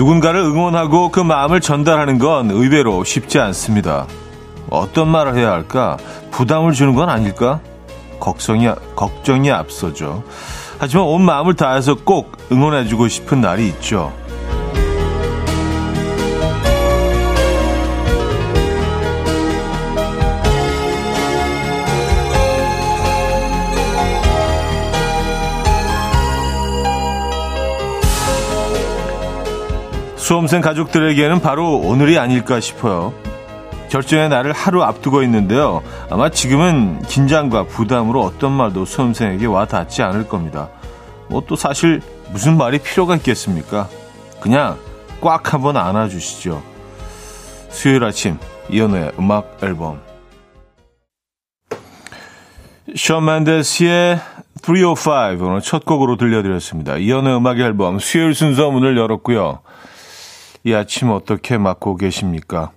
누군가를 응원하고 그 마음을 전달하는 건 의외로 쉽지 않습니다. 어떤 말을 해야 할까? 부담을 주는 건 아닐까? 걱정이, 걱정이 앞서죠. 하지만 온 마음을 다해서 꼭 응원해주고 싶은 날이 있죠. 수험생 가족들에게는 바로 오늘이 아닐까 싶어요. 결정의 날을 하루 앞두고 있는데요. 아마 지금은 긴장과 부담으로 어떤 말도 수험생에게 와 닿지 않을 겁니다. 뭐 또 사실 무슨 말이 필요가 있겠습니까? 그냥 꽉 한번 안아주시죠. 수요일 아침 이연우의 음악 앨범 션 맨데스의 305 오늘 첫 곡으로 들려드렸습니다. 이연우의 음악 앨범 수요일 순서 문을 열었고요. 이 아침 어떻게 맞고 계십니까?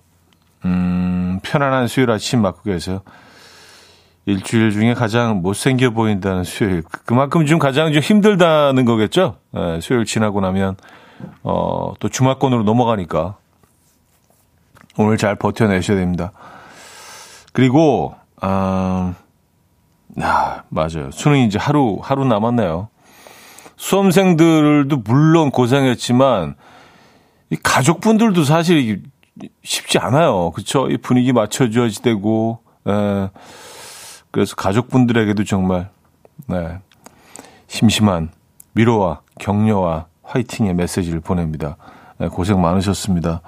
음, 편안한 수요일 아침 맞고 계세요. 일주일 중에 가장 못생겨 보인다는 수요일. 그만큼 좀 가장 좀 힘들다는 거겠죠? 네, 수요일 지나고 나면, 어, 또 주말권으로 넘어가니까. 오늘 잘 버텨내셔야 됩니다. 그리고, 아, 아, 맞아요. 수능 이제 하루, 하루 남았네요. 수험생들도 물론 고생했지만, 이 가족분들도 사실 쉽지 않아요. 그렇죠? 이 분위기 맞춰줘야 되고, 에, 그래서 가족분들에게도 정말 네, 심심한 위로와 격려와 화이팅의 메시지를 보냅니다. 네, 고생 많으셨습니다.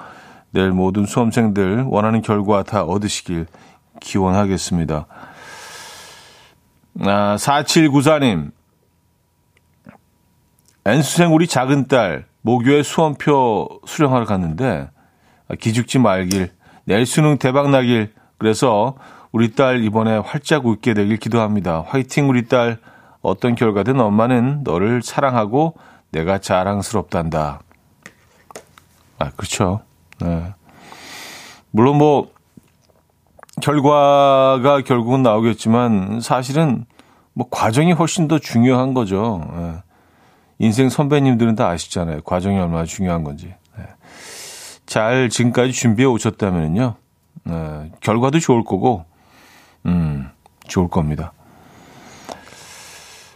내일 모든 수험생들 원하는 결과 다 얻으시길 기원하겠습니다. 아, 4794님. N수생 우리 작은 딸 모교에 수험표 수령하러 갔는데 기죽지 말길 내일 수능 대박 나길 그래서 우리 딸 이번에 활짝 웃게 되길 기도합니다. 화이팅 우리 딸 어떤 결과든 엄마는 너를 사랑하고 내가 자랑스럽단다. 아 그렇죠. 네. 물론 뭐 결과가 결국은 나오겠지만 사실은 뭐 과정이 훨씬 더 중요한 거죠. 네. 인생 선배님들은 다 아시잖아요. 과정이 얼마나 중요한 건지. 네. 잘 지금까지 준비해 오셨다면요. 네. 결과도 좋을 거고, 음, 좋을 겁니다.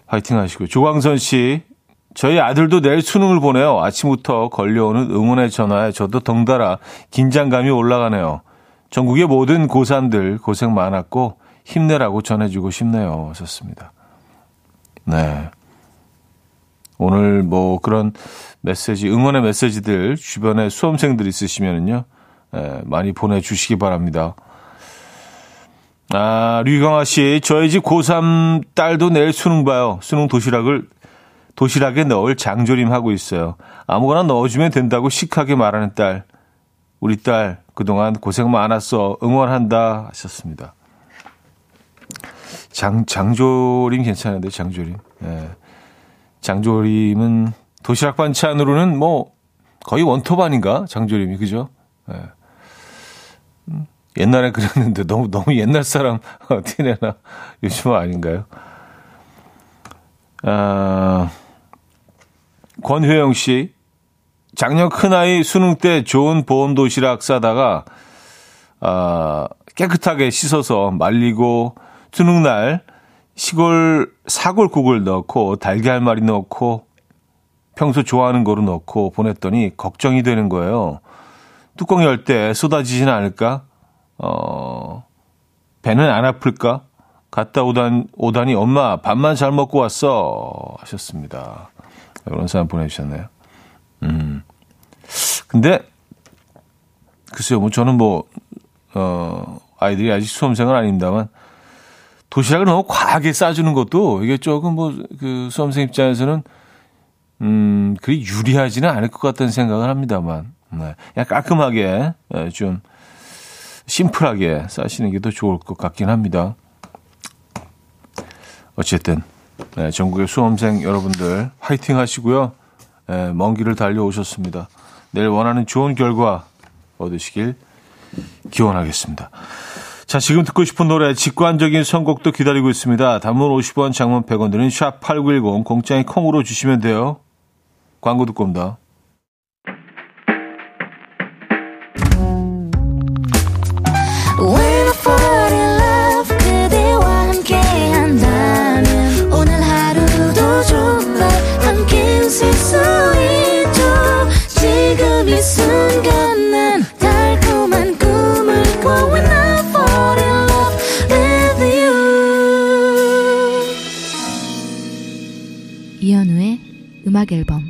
화이팅 하시고. 조광선 씨, 저희 아들도 내일 수능을 보내요. 아침부터 걸려오는 응원의 전화에 저도 덩달아 긴장감이 올라가네요. 전국의 모든 고3들 고생 많았고 힘내라고 전해주고 싶네요. 하셨습니다. 네. 오늘 뭐 그런 메시지, 응원의 메시지들 주변에 수험생들 있으시면은요, 예, 많이 보내주시기 바랍니다. 아, 류경아 씨, 저희 집 고3 딸도 내일 수능 봐요. 수능 도시락을 도시락에 넣을 장조림 하고 있어요. 아무거나 넣어주면 된다고 시크하게 말하는 딸. 우리 딸, 그동안 고생 많았어. 응원한다. 하셨습니다. 장, 장조림 괜찮은데, 장조림. 예. 장조림은 도시락 반찬으로는 뭐 거의 원톱 아닌가? 장조림이 그죠? 예. 음, 옛날에 그랬는데 너무 너무 옛날 사람 티내나 요즘은 아닌가요? 아, 권회영 씨 작년 큰아이 수능 때 좋은 보온 도시락 싸다가 아, 깨끗하게 씻어서 말리고 수능 날 시골 사골국을 넣고 달걀 말이 넣고 평소 좋아하는 거로 넣고 보냈더니 걱정이 되는 거예요. 뚜껑 열 때 쏟아지진 않을까? 어, 배는 안 아플까? 갔다 오단, 오다니 엄마 밥만 잘 먹고 왔어. 하셨습니다. 이런 사람 보내주셨네요. 음. 근데, 글쎄요, 뭐 저는 뭐, 어, 아이들이 아직 수험생은 아닙니다만, 도시락을 너무 과하게 싸주는 것도 이게 조금 뭐 그 수험생 입장에서는 음, 그리 유리하지는 않을 것 같다는 생각을 합니다만, 네. 약간 깔끔하게, 네, 좀, 심플하게 싸시는 게 더 좋을 것 같긴 합니다. 어쨌든, 네, 전국의 수험생 여러분들 화이팅 하시고요. 네, 먼 길을 달려오셨습니다. 내일 원하는 좋은 결과 얻으시길 기원하겠습니다. 자, 지금 듣고 싶은 노래 직관적인 선곡도 기다리고 있습니다. 단문 50원, 장문 100원 드는 샵8910 공장에 콩으로 주시면 돼요. 광고 듣고 옵니다. 음악 앨범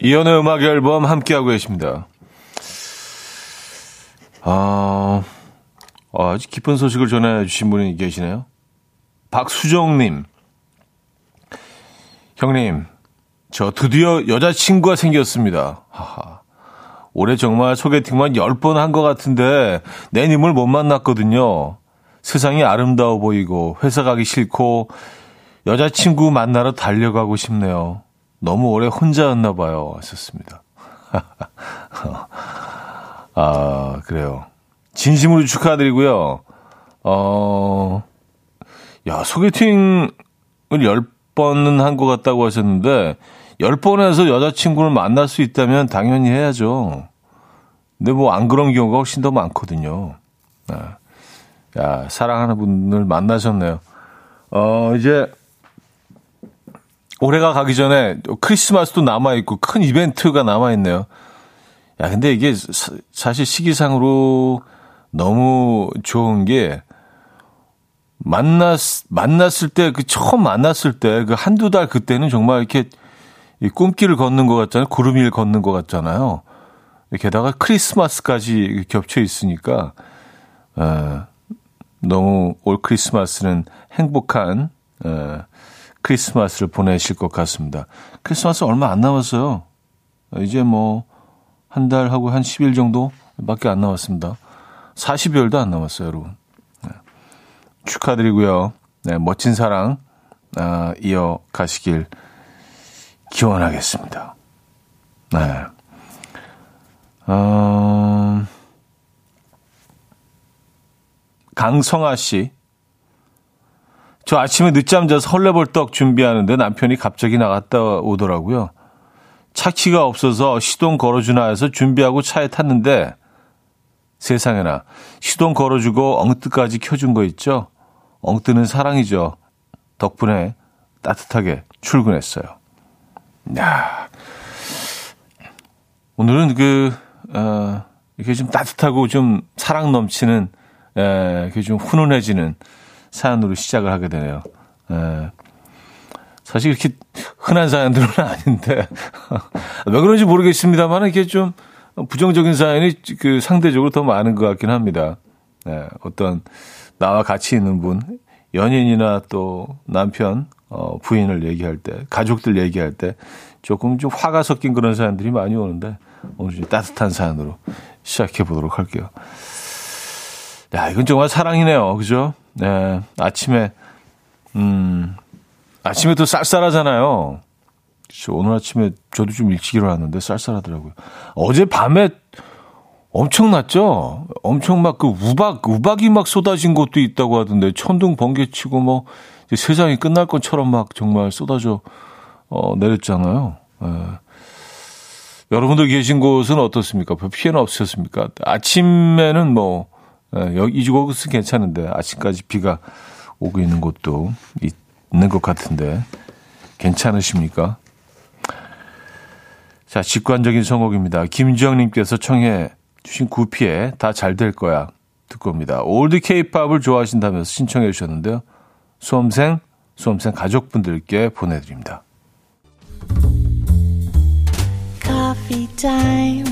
이연의 음악 앨범 함께하고 계십니다. 아, 아주 기쁜 소식을 전해주신 분이 계시네요. 박수정님. 형님, 저 드디어 여자친구가 생겼습니다. 하하. 올해 정말 소개팅만 10번 한 것 같은데 내 님을 못 만났거든요. 세상이 아름다워 보이고 회사 가기 싫고 여자친구 만나러 달려가고 싶네요. 너무 오래 혼자였나 봐요. 하셨습니다. 아, 그래요. 진심으로 축하드리고요. 어, 야, 소개팅을 10번은 한 것 같다고 하셨는데, 10번에서 여자친구를 만날 수 있다면 당연히 해야죠. 근데 뭐 안 그런 경우가 훨씬 더 많거든요. 아, 야, 사랑하는 분을 만나셨네요. 어, 이제, 올해가 가기 전에 크리스마스도 남아있고 큰 이벤트가 남아있네요. 야, 근데 이게 사, 사실 시기상으로 너무 좋은 게 만났, 만났을 때, 그 처음 만났을 때, 그 한두 달 그때는 정말 이렇게 이 꿈길을 걷는 것 같잖아요. 구름 위를 걷는 것 같잖아요. 게다가 크리스마스까지 겹쳐 있으니까, 에, 너무 올 크리스마스는 행복한, 에, 크리스마스를 보내실 것 같습니다. 크리스마스 얼마 안 남았어요. 이제 뭐, 한 달하고 한 10일 정도밖에 안 남았습니다. 40여일도 안 남았어요, 여러분. 네. 축하드리고요. 네, 멋진 사랑, 아, 이어가시길 기원하겠습니다. 네. 어, 강성아 씨. 저 아침에 늦잠 자서 헐레벌떡 준비하는데 남편이 갑자기 나갔다 오더라고요. 차키가 없어서 시동 걸어주나 해서 준비하고 차에 탔는데 세상에나 시동 걸어주고 엉뜨까지 켜준 거 있죠? 엉뜨는 사랑이죠. 덕분에 따뜻하게 출근했어요. 야 오늘은 그, 어, 이렇게 좀 따뜻하고 좀 사랑 넘치는, 에, 이렇게 좀 훈훈해지는 사연으로 시작을 하게 되네요. 에, 사실 이렇게 흔한 사연들은 아닌데, 왜 그런지 모르겠습니다만, 이게 좀 부정적인 사연이 그 상대적으로 더 많은 것 같긴 합니다. 네, 어떤 나와 같이 있는 분, 연인이나 또 남편, 어, 부인을 얘기할 때, 가족들 얘기할 때 조금 좀 화가 섞인 그런 사연들이 많이 오는데, 오늘 좀 따뜻한 사연으로 시작해 보도록 할게요. 야, 이건 정말 사랑이네요. 그죠? 네, 아침에, 음, 아침에 또 쌀쌀하잖아요. 오늘 아침에 저도 좀 일찍 일어났는데 쌀쌀하더라고요. 어제 밤에 엄청났죠? 엄청 막 그 우박, 우박이 막 쏟아진 곳도 있다고 하던데 천둥 번개 치고 뭐 세상이 끝날 것처럼 막 정말 쏟아져 어, 내렸잖아요. 예. 여러분들 계신 곳은 어떻습니까? 별 피해는 없으셨습니까? 아침에는 뭐, 예, 이곳은 괜찮은데 아침까지 비가 오고 있는 곳도 있는 것 같은데 괜찮으십니까? 자, 직관적인 선곡입니다. 김지영님께서 청해 주신 구피의 다 잘 될 거야 듣고 옵니다. old 케이팝을 좋아하신다면서 신청해 주셨는데요. 수험생, 수험생 가족분들께 보내드립니다. Coffee time.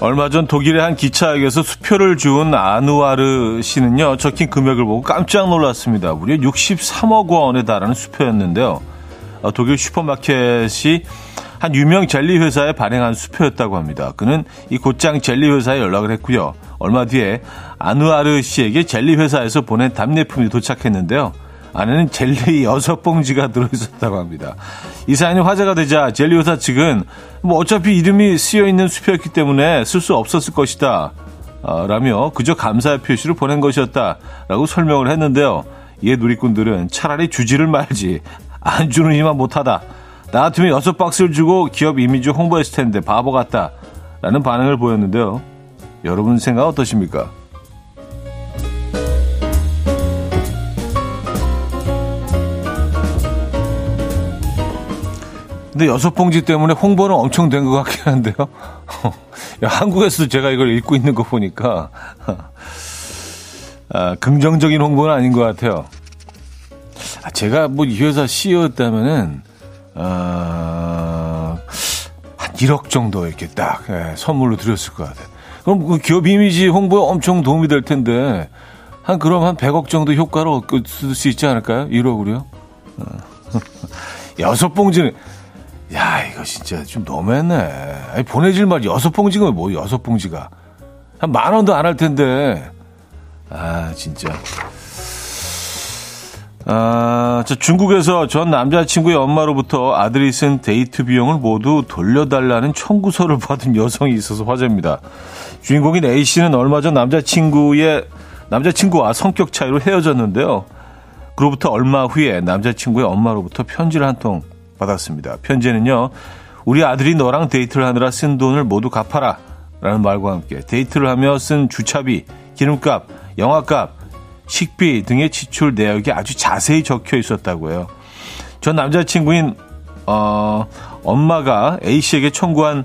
얼마 전 독일의 한 기차역에서 수표를 준 아누아르 씨는요, 적힌 금액을 보고 깜짝 놀랐습니다. 무려 63억 원에 달하는 수표였는데요. 어, 독일 슈퍼마켓이 한 유명 젤리 회사에 발행한 수표였다고 합니다. 그는 이 곧장 젤리 회사에 연락을 했고요. 얼마 뒤에 아누아르 씨에게 젤리 회사에서 보낸 답례품이 도착했는데요. 안에는 젤리 여섯 봉지가 들어있었다고 합니다. 이 사연이 화제가 되자 젤리 회사 측은 뭐 어차피 이름이 쓰여 있는 수표였기 때문에 쓸 수 없었을 것이다. 어, 라며 그저 감사의 표시를 보낸 것이었다라고 설명을 했는데요. 이에 누리꾼들은 차라리 주지를 말지 안 주는 이만 못하다. 나 같으면 여섯 박스를 주고 기업 이미지 홍보했을 텐데 바보 같다. 라는 반응을 보였는데요. 여러분 생각 어떠십니까? 근데 여섯 봉지 때문에 홍보는 엄청 된 것 같긴 한데요. 한국에서도 제가 이걸 읽고 있는 거 보니까 아, 긍정적인 홍보는 아닌 것 같아요. 아, 제가 뭐 이 회사 CEO였다면은 아, 한 1억 정도 이렇게 딱 예, 선물로 드렸을 것 같아요. 그럼 그 기업 이미지 홍보에 엄청 도움이 될 텐데 한 그럼 한 100억 정도 효과를 얻을 수 있지 않을까요? 1억으로요? 어. 여섯 봉지는 야, 이거 진짜 좀 너무했네. 아니, 보내질 말 여섯 봉지가 뭐 여섯 봉지가. 한 만 원도 안 할 텐데. 아, 진짜. 아, 저 중국에서 전 남자친구의 엄마로부터 아들이 쓴 데이트 비용을 모두 돌려달라는 청구서를 받은 여성이 있어서 화제입니다. 주인공인 A씨는 얼마 전 남자친구의, 남자친구와 성격 차이로 헤어졌는데요. 그로부터 얼마 후에 남자친구의 엄마로부터 편지를 한 통 받았습니다. 편지는요, 우리 아들이 너랑 데이트를 하느라 쓴 돈을 모두 갚아라. 라는 말과 함께 데이트를 하며 쓴 주차비, 기름값, 영화값, 식비 등의 지출 내역이 아주 자세히 적혀 있었다고 해요. 전 남자친구인, 어, 엄마가 A씨에게 청구한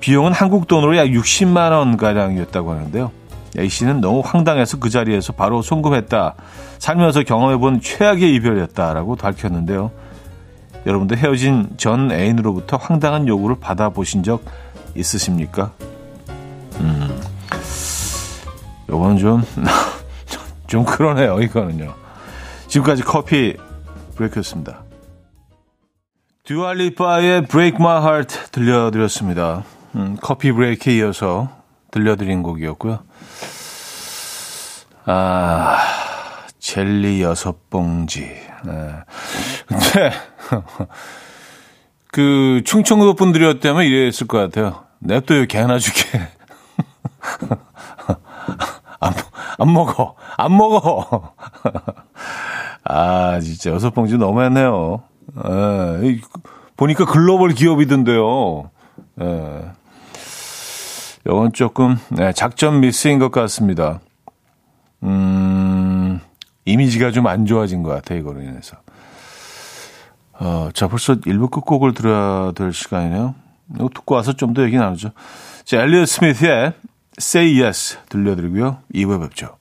비용은 한국 돈으로 약 60만 원 가량이었다고 하는데요. A씨는 너무 황당해서 그 자리에서 바로 송금했다. 살면서 경험해본 최악의 이별이었다라고 밝혔는데요. 여러분도 헤어진 전 애인으로부터 황당한 요구를 받아보신 적 있으십니까? 음, 요건 좀, 좀 그러네요, 이거는요. 지금까지 커피 브레이크였습니다. 듀알리파의 Break My Heart 들려드렸습니다. 음, 커피 브레이크에 이어서 들려드린 곡이었고요. 아, 젤리 여섯 봉지. 네. 근데, 그 충청도 분들이었다면 이랬을 것 같아요. 여기 개 하나 줄게. 안, 안 먹어. 안 먹어. 아, 진짜 여섯 봉지 너무했네요. 에, 보니까 글로벌 기업이던데요. 에. 이건 조금 네, 작전 미스인 것 같습니다. 음, 이미지가 좀 안 좋아진 것 같아요, 이거로 인해서. 어, 자, 벌써 1부 끝곡을 들어야 될 시간이네요. 이거 듣고 와서 좀 더 얘기 나누죠. 자, 엘리어 스미스의 Say Yes 들려드리고요. 2부에 뵙죠.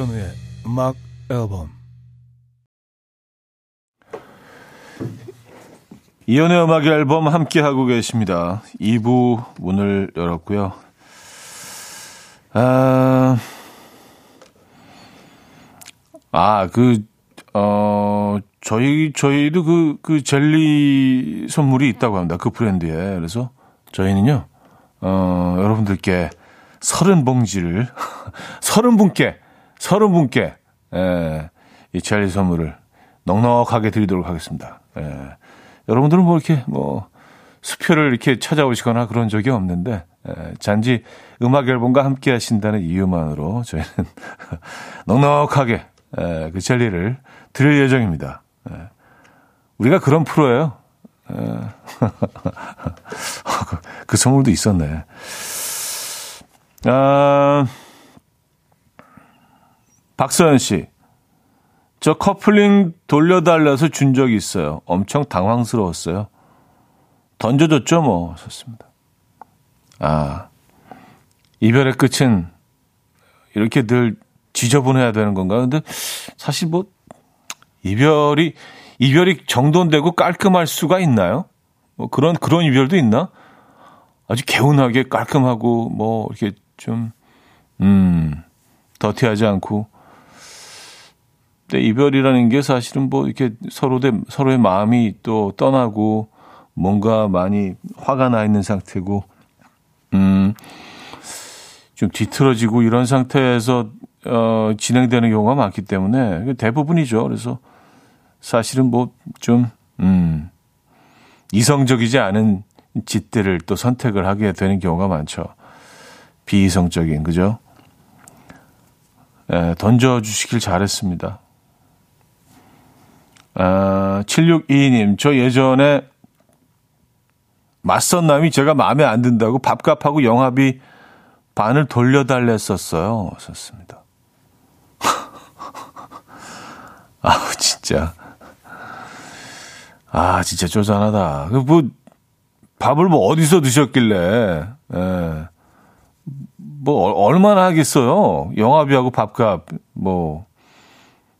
이현우의 음악 앨범 이연의 음악 앨범 함께 하고 계십니다. 2부 문을 열었고요. 아, 아, 그, 어, 저희, 저희도 그, 그 젤리 선물이 있다고 합니다. 그 브랜드에. 그래서 저희는요, 어, 여러분들께 서른 봉지를, 서른 분께, 서른 분께, 예, 이 젤리 선물을 넉넉하게 드리도록 하겠습니다. 예. 여러분들은 뭐 이렇게 뭐 수표를 이렇게 찾아오시거나 그런 적이 없는데 에, 잔지 음악 앨범과 함께 하신다는 이유만으로 저희는 넉넉하게 에, 그 젤리를 드릴 예정입니다. 에, 우리가 그런 프로예요. 에, 그 선물도 있었네. 아, 박서연 씨. 저 커플링 돌려달라서 준 적이 있어요. 엄청 당황스러웠어요. 던져줬죠, 뭐. 좋습니다. 아, 이별의 끝은 이렇게 늘 지저분해야 되는 건가? 근데 사실 뭐, 이별이, 이별이 정돈되고 깔끔할 수가 있나요? 뭐 그런 그런 이별도 있나? 아주 개운하게 깔끔하고 뭐 이렇게 좀 음, 더티하지 않고. 근데 이별이라는 게 사실은 뭐 이렇게 서로 대, 서로의 마음이 또 떠나고 뭔가 많이 화가 나 있는 상태고, 음, 좀 뒤틀어지고 이런 상태에서 어, 진행되는 경우가 많기 때문에 대부분이죠. 그래서 사실은 뭐 좀, 음, 이성적이지 않은 짓들을 또 선택을 하게 되는 경우가 많죠. 비이성적인, 그죠? 예, 던져주시길 잘했습니다. 아, 7622님, 저 예전에 맞선 남이 제가 마음에 안 든다고 밥값하고 영화비 반을 돌려달랬었어요. 썼습니다. 아우, 진짜. 아, 진짜 쪼잔하다. 그 뭐, 밥을 뭐 어디서 드셨길래, 예. 뭐, 얼마나 하겠어요? 영화비하고 밥값, 뭐,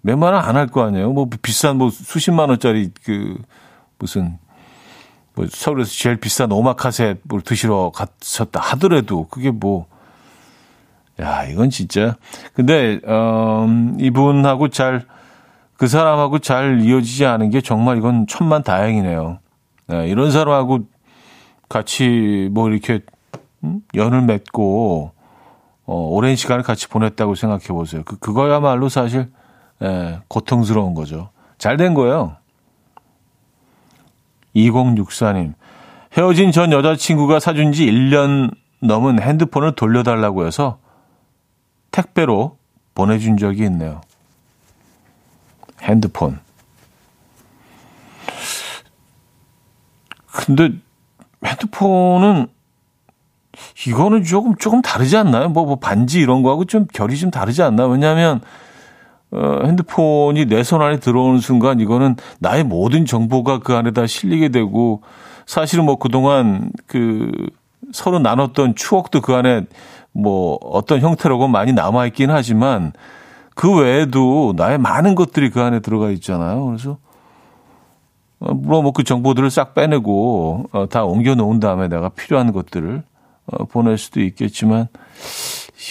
원안할 거 아니에요? 뭐, 비싼, 뭐, 수십만 원짜리, 그, 무슨, 뭐, 서울에서 제일 비싼 오마카세 뭘 드시러 갔었다 하더라도, 그게 뭐, 야, 이건 진짜. 근데, 어, 이분하고 잘, 그 사람하고 잘 이어지지 않은 게 정말 이건 천만 다행이네요. 네, 이런 사람하고 같이 뭐 이렇게 음? 연을 맺고 어, 오랜 시간을 같이 보냈다고 생각해 보세요. 그 그거야말로 사실 예, 고통스러운 거죠. 잘 된 거예요. 2064님. 헤어진 전 여자친구가 사준 지 1년 넘은 핸드폰을 돌려달라고 해서 택배로 보내준 적이 있네요. 핸드폰. 근데 핸드폰은 이거는 조금 조금 다르지 않나요? 뭐, 뭐 반지 이런 거하고 좀 결이 좀 다르지 않나? 왜냐하면 어, 핸드폰이 내 손 안에 들어오는 순간 이거는 나의 모든 정보가 그 안에다 실리게 되고 사실은 뭐 그동안 그 서로 나눴던 추억도 그 안에 뭐 어떤 형태로건 많이 남아 있긴 하지만 그 외에도 나의 많은 것들이 그 안에 들어가 있잖아요. 그래서 어, 물론 뭐 그 정보들을 싹 빼내고 어, 다 옮겨 놓은 다음에 내가 필요한 것들을 어, 보낼 수도 있겠지만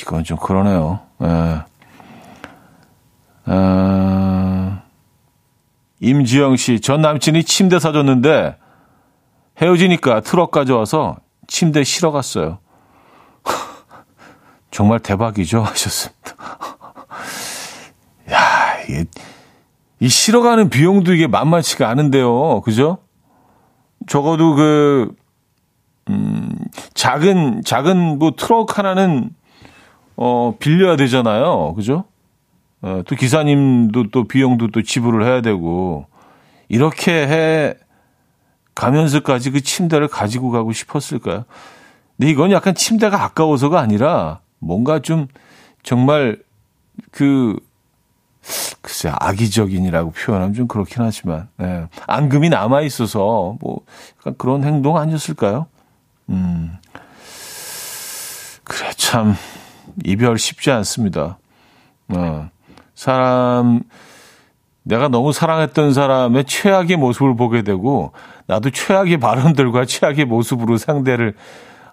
이건 좀 그러네요. 예. 어, 임지영 씨, 전 남친이 침대 사줬는데 헤어지니까 트럭 가져와서 침대 실어 갔어요. 정말 대박이죠 하셨습니다. 야, 이게 이 실어가는 비용도 이게 만만치가 않은데요. 그죠? 적어도 그, 음, 작은, 작은 뭐 트럭 하나는, 어, 빌려야 되잖아요. 그죠? 어, 또 기사님도 또 비용도 또 지불을 해야 되고, 이렇게 해 가면서까지 그 침대를 가지고 가고 싶었을까요? 근데 이건 약간 침대가 아까워서가 아니라 뭔가 좀 정말 그 글쎄 악의적인이라고 표현하면 좀 그렇긴 하지만 예. 앙금이 남아 있어서 뭐 약간 그런 행동 아니었을까요? 음 그래 참 이별 쉽지 않습니다. 어, 사람 내가 너무 사랑했던 사람의 최악의 모습을 보게 되고 나도 최악의 발언들과 최악의 모습으로 상대를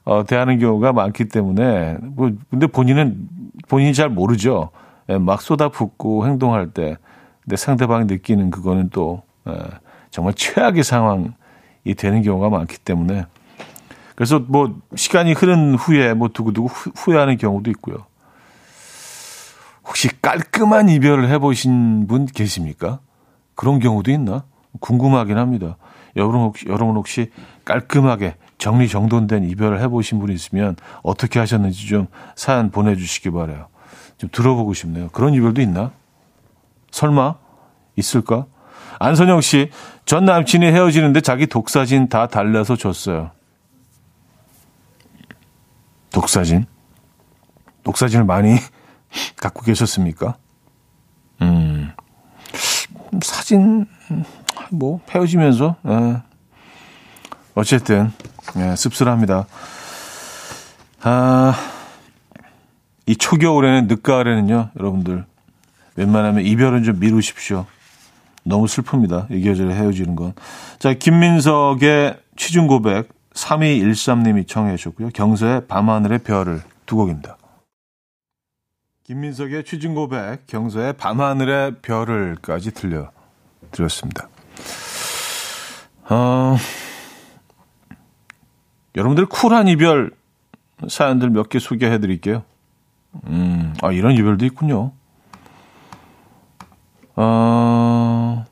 어, 대하는 경우가 많기 때문에 뭐 근데 본인은 본인이 잘 모르죠. 예, 막 쏟아붓고 행동할 때, 내 상대방이 느끼는 그거는 또 예, 정말 최악의 상황이 되는 경우가 많기 때문에 그래서 뭐 시간이 흐른 후에 뭐 두고두고 후회하는 경우도 있고요. 혹시 깔끔한 이별을 해보신 분 계십니까? 그런 경우도 있나? 궁금하긴 합니다. 여러분 혹시, 여러분 혹시 깔끔하게 정리정돈된 이별을 해보신 분이 있으면 어떻게 하셨는지 좀 사연 보내주시기 바래요. 좀 들어보고 싶네요. 그런 이별도 있나? 설마 있을까? 안선영 씨, 전 남친이 헤어지는데 자기 독사진 다 달래서 줬어요. 독사진? 독사진을 많이 갖고 계셨습니까? 음, 사진, 뭐, 헤어지면서, 예. 어쨌든, 예, 씁쓸합니다. 아, 이 초겨울에는 늦가을에는요, 여러분들 웬만하면 이별은 좀 미루십시오. 너무 슬픕니다. 이 계절에 헤어지는 건. 자, 김민석의 취중 고백 3213님이 청해 주셨고요. 경서의 밤하늘의 별을 두 곡입니다. 김민석의 취중 고백, 경서의 밤하늘의 별을까지 들려 드렸습니다. 어, 여러분들 쿨한 이별 사연들 몇 개 소개해 드릴게요. 음, 아, 이런 이별도 있군요. 어,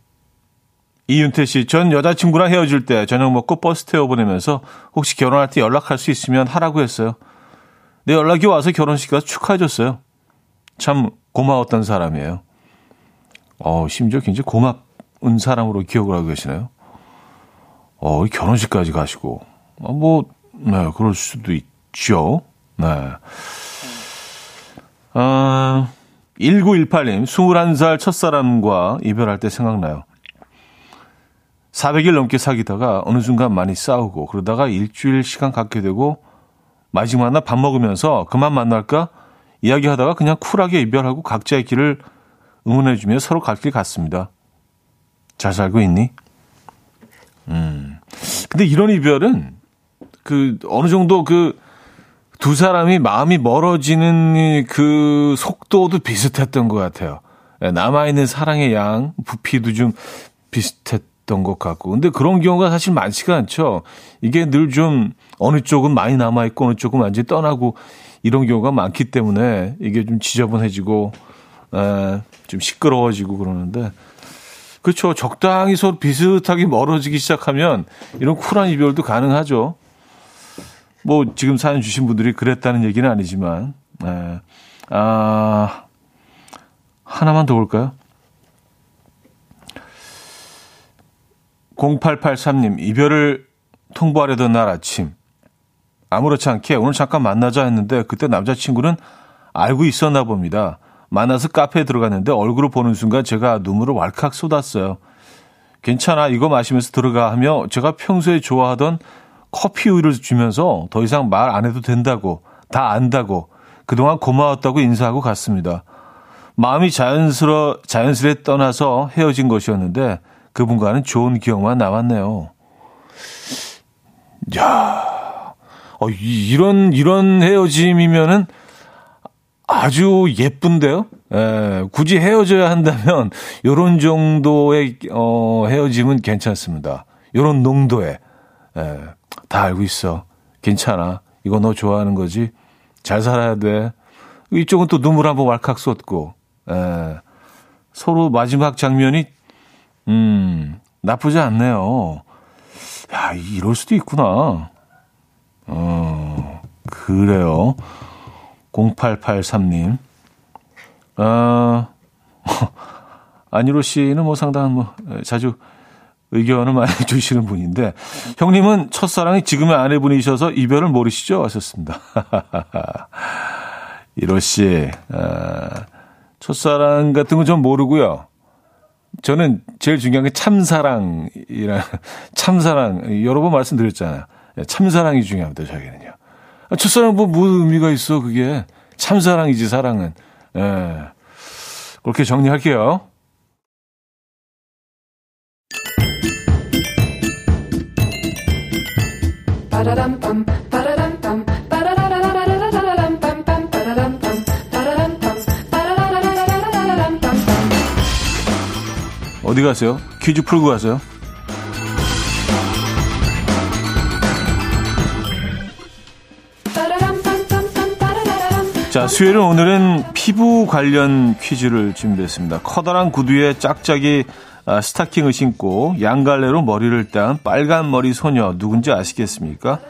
이윤태 씨, 전 여자친구랑 헤어질 때 저녁 먹고 버스 태워 보내면서 혹시 결혼할 때 연락할 수 있으면 하라고 했어요. 내 연락이 와서 결혼식 가서 축하해줬어요. 참 고마웠던 사람이에요. 어, 심지어 굉장히 고마운 사람으로 기억을 하고 계시네요. 어, 결혼식까지 가시고. 어, 뭐, 네, 그럴 수도 있죠. 네. 아, 1918님, 21살 첫사람과 이별할 때 생각나요. 400일 넘게 사귀다가 어느 순간 많이 싸우고 그러다가 일주일 시간 갖게 되고 마지막 날 밥 먹으면서 그만 만날까 이야기하다가 그냥 쿨하게 이별하고 각자의 길을 응원해주며 서로 갈 길 갔습니다. 잘 살고 있니? 음. 근데 이런 이별은 그 어느 정도 그 두 사람이 마음이 멀어지는 그 속도도 비슷했던 것 같아요. 예, 남아있는 사랑의 양, 부피도 좀 비슷했던 것 같고. 근데 그런 경우가 사실 많지가 않죠. 이게 늘 좀 어느 쪽은 많이 남아있고 어느 쪽은 완전히 떠나고 이런 경우가 많기 때문에 이게 좀 지저분해지고, 에, 좀 시끄러워지고 그러는데. 그렇죠. 적당히 서로 비슷하게 멀어지기 시작하면 이런 쿨한 이별도 가능하죠. 뭐 지금 사연 주신 분들이 그랬다는 얘기는 아니지만 네. 아 하나만 더 볼까요? 0883님 이별을 통보하려던 날 아침 아무렇지 않게 오늘 잠깐 만나자 했는데 그때 남자친구는 알고 있었나 봅니다. 만나서 카페에 들어갔는데 얼굴을 보는 순간 제가 눈물을 왈칵 쏟았어요. 괜찮아 이거 마시면서 들어가 하며 제가 평소에 좋아하던 커피 우유를 주면서 더 이상 말 안 해도 된다고, 다 안다고, 그동안 고마웠다고 인사하고 갔습니다. 마음이 자연스러, 자연스레 떠나서 헤어진 것이었는데 그분과는 좋은 기억만 남았네요. 야, 어, 이런, 이런 헤어짐이면은 아주 예쁜데요? 에, 굳이 헤어져야 한다면 요런 정도의, 어, 헤어짐은 괜찮습니다. 요런 농도의. 에, 다 알고 있어. 괜찮아. 이거 너 좋아하는 거지. 잘 살아야 돼. 이쪽은 또 눈물 한번 왈칵 쏟고. 에, 서로 마지막 장면이 음 나쁘지 않네요. 야 이럴 수도 있구나. 어 그래요. 0883님. 아 안유로 씨는 뭐 상당한 뭐 자주 의견을 많이 주시는 분인데 형님은 첫사랑이 지금의 아내분이셔서 이별을 모르시죠? 하셨습니다. 이로 씨 아, 첫사랑 같은 건좀 모르고요. 저는 제일 중요한 게 참사랑이라 참사랑 여러 번 말씀드렸잖아요. 참사랑이 중요합니다. 저에게는요. 아, 첫사랑 뭐 무슨 의미가 있어 그게 참사랑이지 사랑은. 예. 그렇게 정리할게요. 어디 가세요? 퀴즈 풀고 가세요. 자, 수요일은 오늘은 피부 관련 퀴즈를 준비했습니다. 커다란 구두에 짝짝이 아, 스타킹을 신고 양갈래로 머리를 딴 빨간 머리 소녀 누군지 아시겠습니까?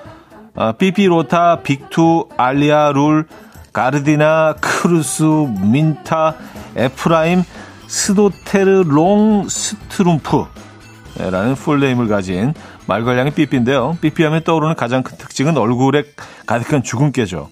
아, 삐삐로타, 빅투, 알리아, 룰, 가르디나, 크루스, 민타, 에프라임, 스도테르, 롱, 스트룸프라는 full name을 가진 말괄량이 삐삐인데요. 삐삐하면 떠오르는 가장 큰 특징은 얼굴에 가득한 주근깨죠.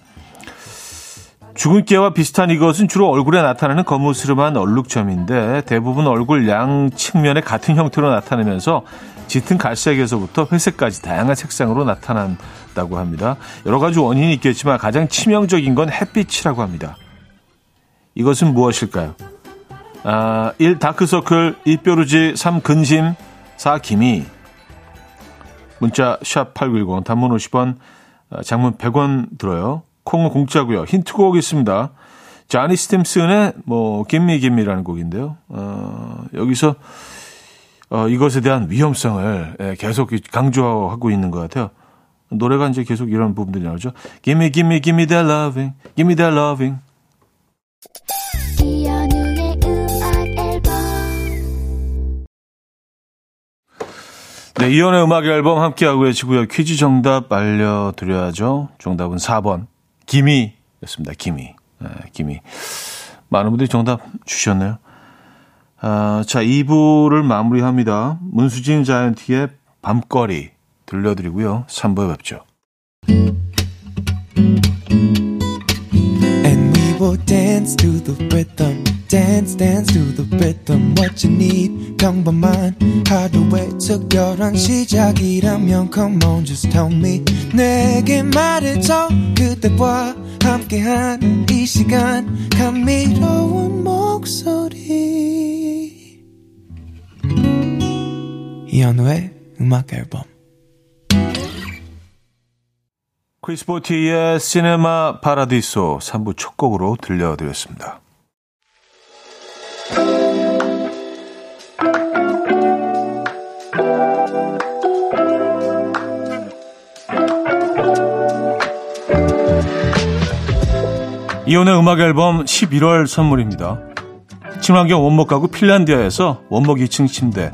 주근깨와 비슷한 이것은 주로 얼굴에 나타나는 거무스름한 얼룩점인데 대부분 얼굴 양 측면에 같은 형태로 나타나면서 짙은 갈색에서부터 회색까지 다양한 색상으로 나타난다고 합니다. 여러 가지 원인이 있겠지만 가장 치명적인 건 햇빛이라고 합니다. 이것은 무엇일까요? 아, 1. 다크서클, 2. 뾰루지, 3. 근심, 4. 기미. 문자 샵8910 단문 50원, 아, 장문 100원 들어요. 콩은 공짜고요. 힌트곡 있습니다. 자니 스팀슨의 뭐 김미 김미라는 곡인데요. 어, 여기서 어, 이것에 대한 위험성을 예, 계속 강조하고 있는 것 같아요. 노래가 이제 계속 이런 부분들이 나오죠. Gimme, gimme, gimme that loving, gimme that loving. 이현우의 음악 앨범 네, 이연의 음악 앨범 함께하고 계시고요. 퀴즈 정답 알려드려야죠. 정답은 4번. 기미였습니다. 기미. 네, 기미. 많은 분들이 정답 주셨네요. 아, 자, 2부를 마무리합니다. 문수진 자이언티의 밤거리 들려드리고요. 3부에 뵙죠. And we will dance to the rhythm. Dance, dance to the rhythm. What you need, 평범한 하루의 특별한 시작이라면 Come on, just tell me. 내게 말해줘. 그대와 함께한 이 시간. 감미로운 목소리. 이현우의 음악 앨범. 크리스포티의 시네마 파라디소 3부 첫 곡으로 들려드렸습니다. 이혼의 음악 앨범 11월 선물입니다. 친환경 원목 가구 핀란디아에서 원목 2층 침대.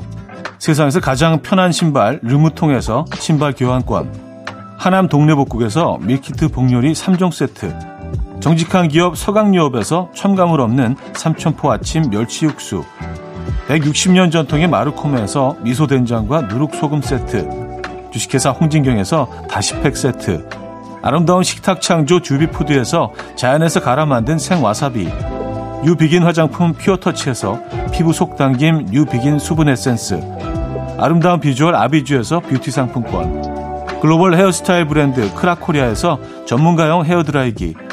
세상에서 가장 편한 신발 르무통에서 신발 교환권. 하남 동네복국에서 밀키트 복요리 3종 세트 정직한 기업 서강유업에서 첨가물 없는 삼천포 아침 멸치 육수 160년 전통의 마르코메에서 미소된장과 누룩소금 세트 주식회사 홍진경에서 다시팩 세트 아름다운 식탁 창조 주비푸드에서 자연에서 갈아 만든 생와사비 뉴비긴 화장품 퓨어터치에서 피부 속 당김 뉴비긴 수분 에센스 아름다운 비주얼 아비주에서 뷰티 상품권 글로벌 헤어스타일 브랜드 크라코리아에서 전문가용 헤어드라이기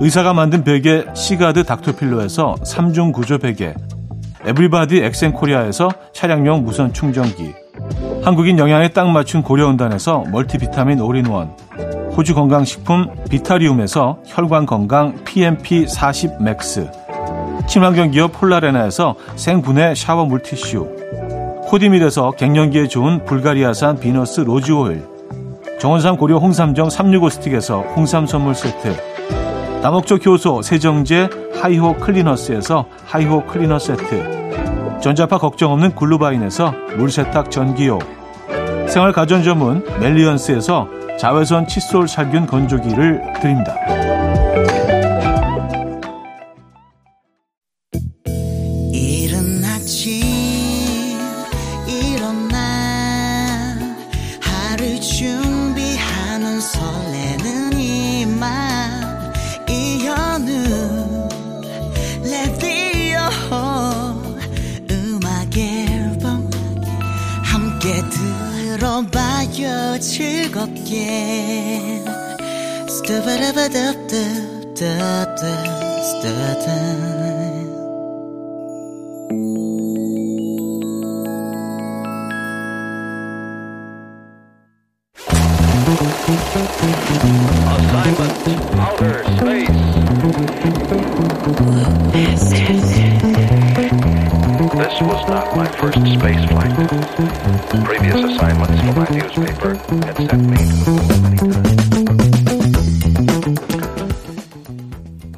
의사가 만든 베개 시가드 닥터필로에서 3중 구조 베개 에브리바디 엑센코리아에서 차량용 무선 충전기 한국인 영양에 딱 맞춘 고려은단에서 멀티비타민 올인원 호주 건강식품 비타리움에서 혈관 건강 PMP 40 맥스 친환경 기업 폴라레나에서 생분해 샤워 물티슈 코디밀에서 갱년기에 좋은 불가리아산 비너스 로즈 오일 정원삼 고려 홍삼정 365 스틱에서 홍삼 선물 세트 다목적 효소 세정제 하이호 클리너스에서 하이호 클리너 세트 전자파 걱정 없는 글루바인에서 물세탁 전기요 생활 가전 전문 멜리언스에서 자외선 칫솔 살균 건조기를 드립니다.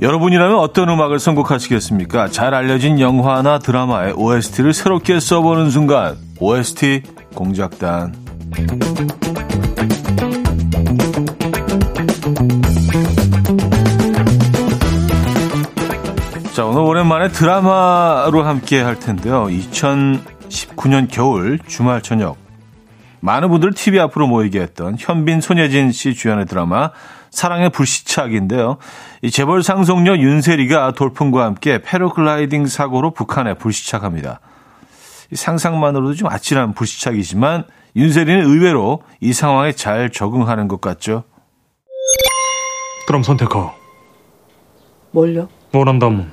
여러분이라면 어떤 음악을 선곡하시겠습니까? 잘 알려진 영화나 드라마의 OST를 새롭게 써보는 순간 OST 공작단 자 오늘 오랜만에 드라마로 함께 할 텐데요 2019년 겨울 주말 저녁 많은 분들 TV 앞으로 모이게 했던 현빈 손예진 씨 주연의 드라마 사랑의 불시착인데요. 이 재벌 상속녀 윤세리가 돌풍과 함께 패러글라이딩 사고로 북한에 불시착합니다. 이 상상만으로도 좀 아찔한 불시착이지만 윤세리는 의외로 이 상황에 잘 적응하는 것 같죠. 그럼 선택하. 뭘요? 원한다면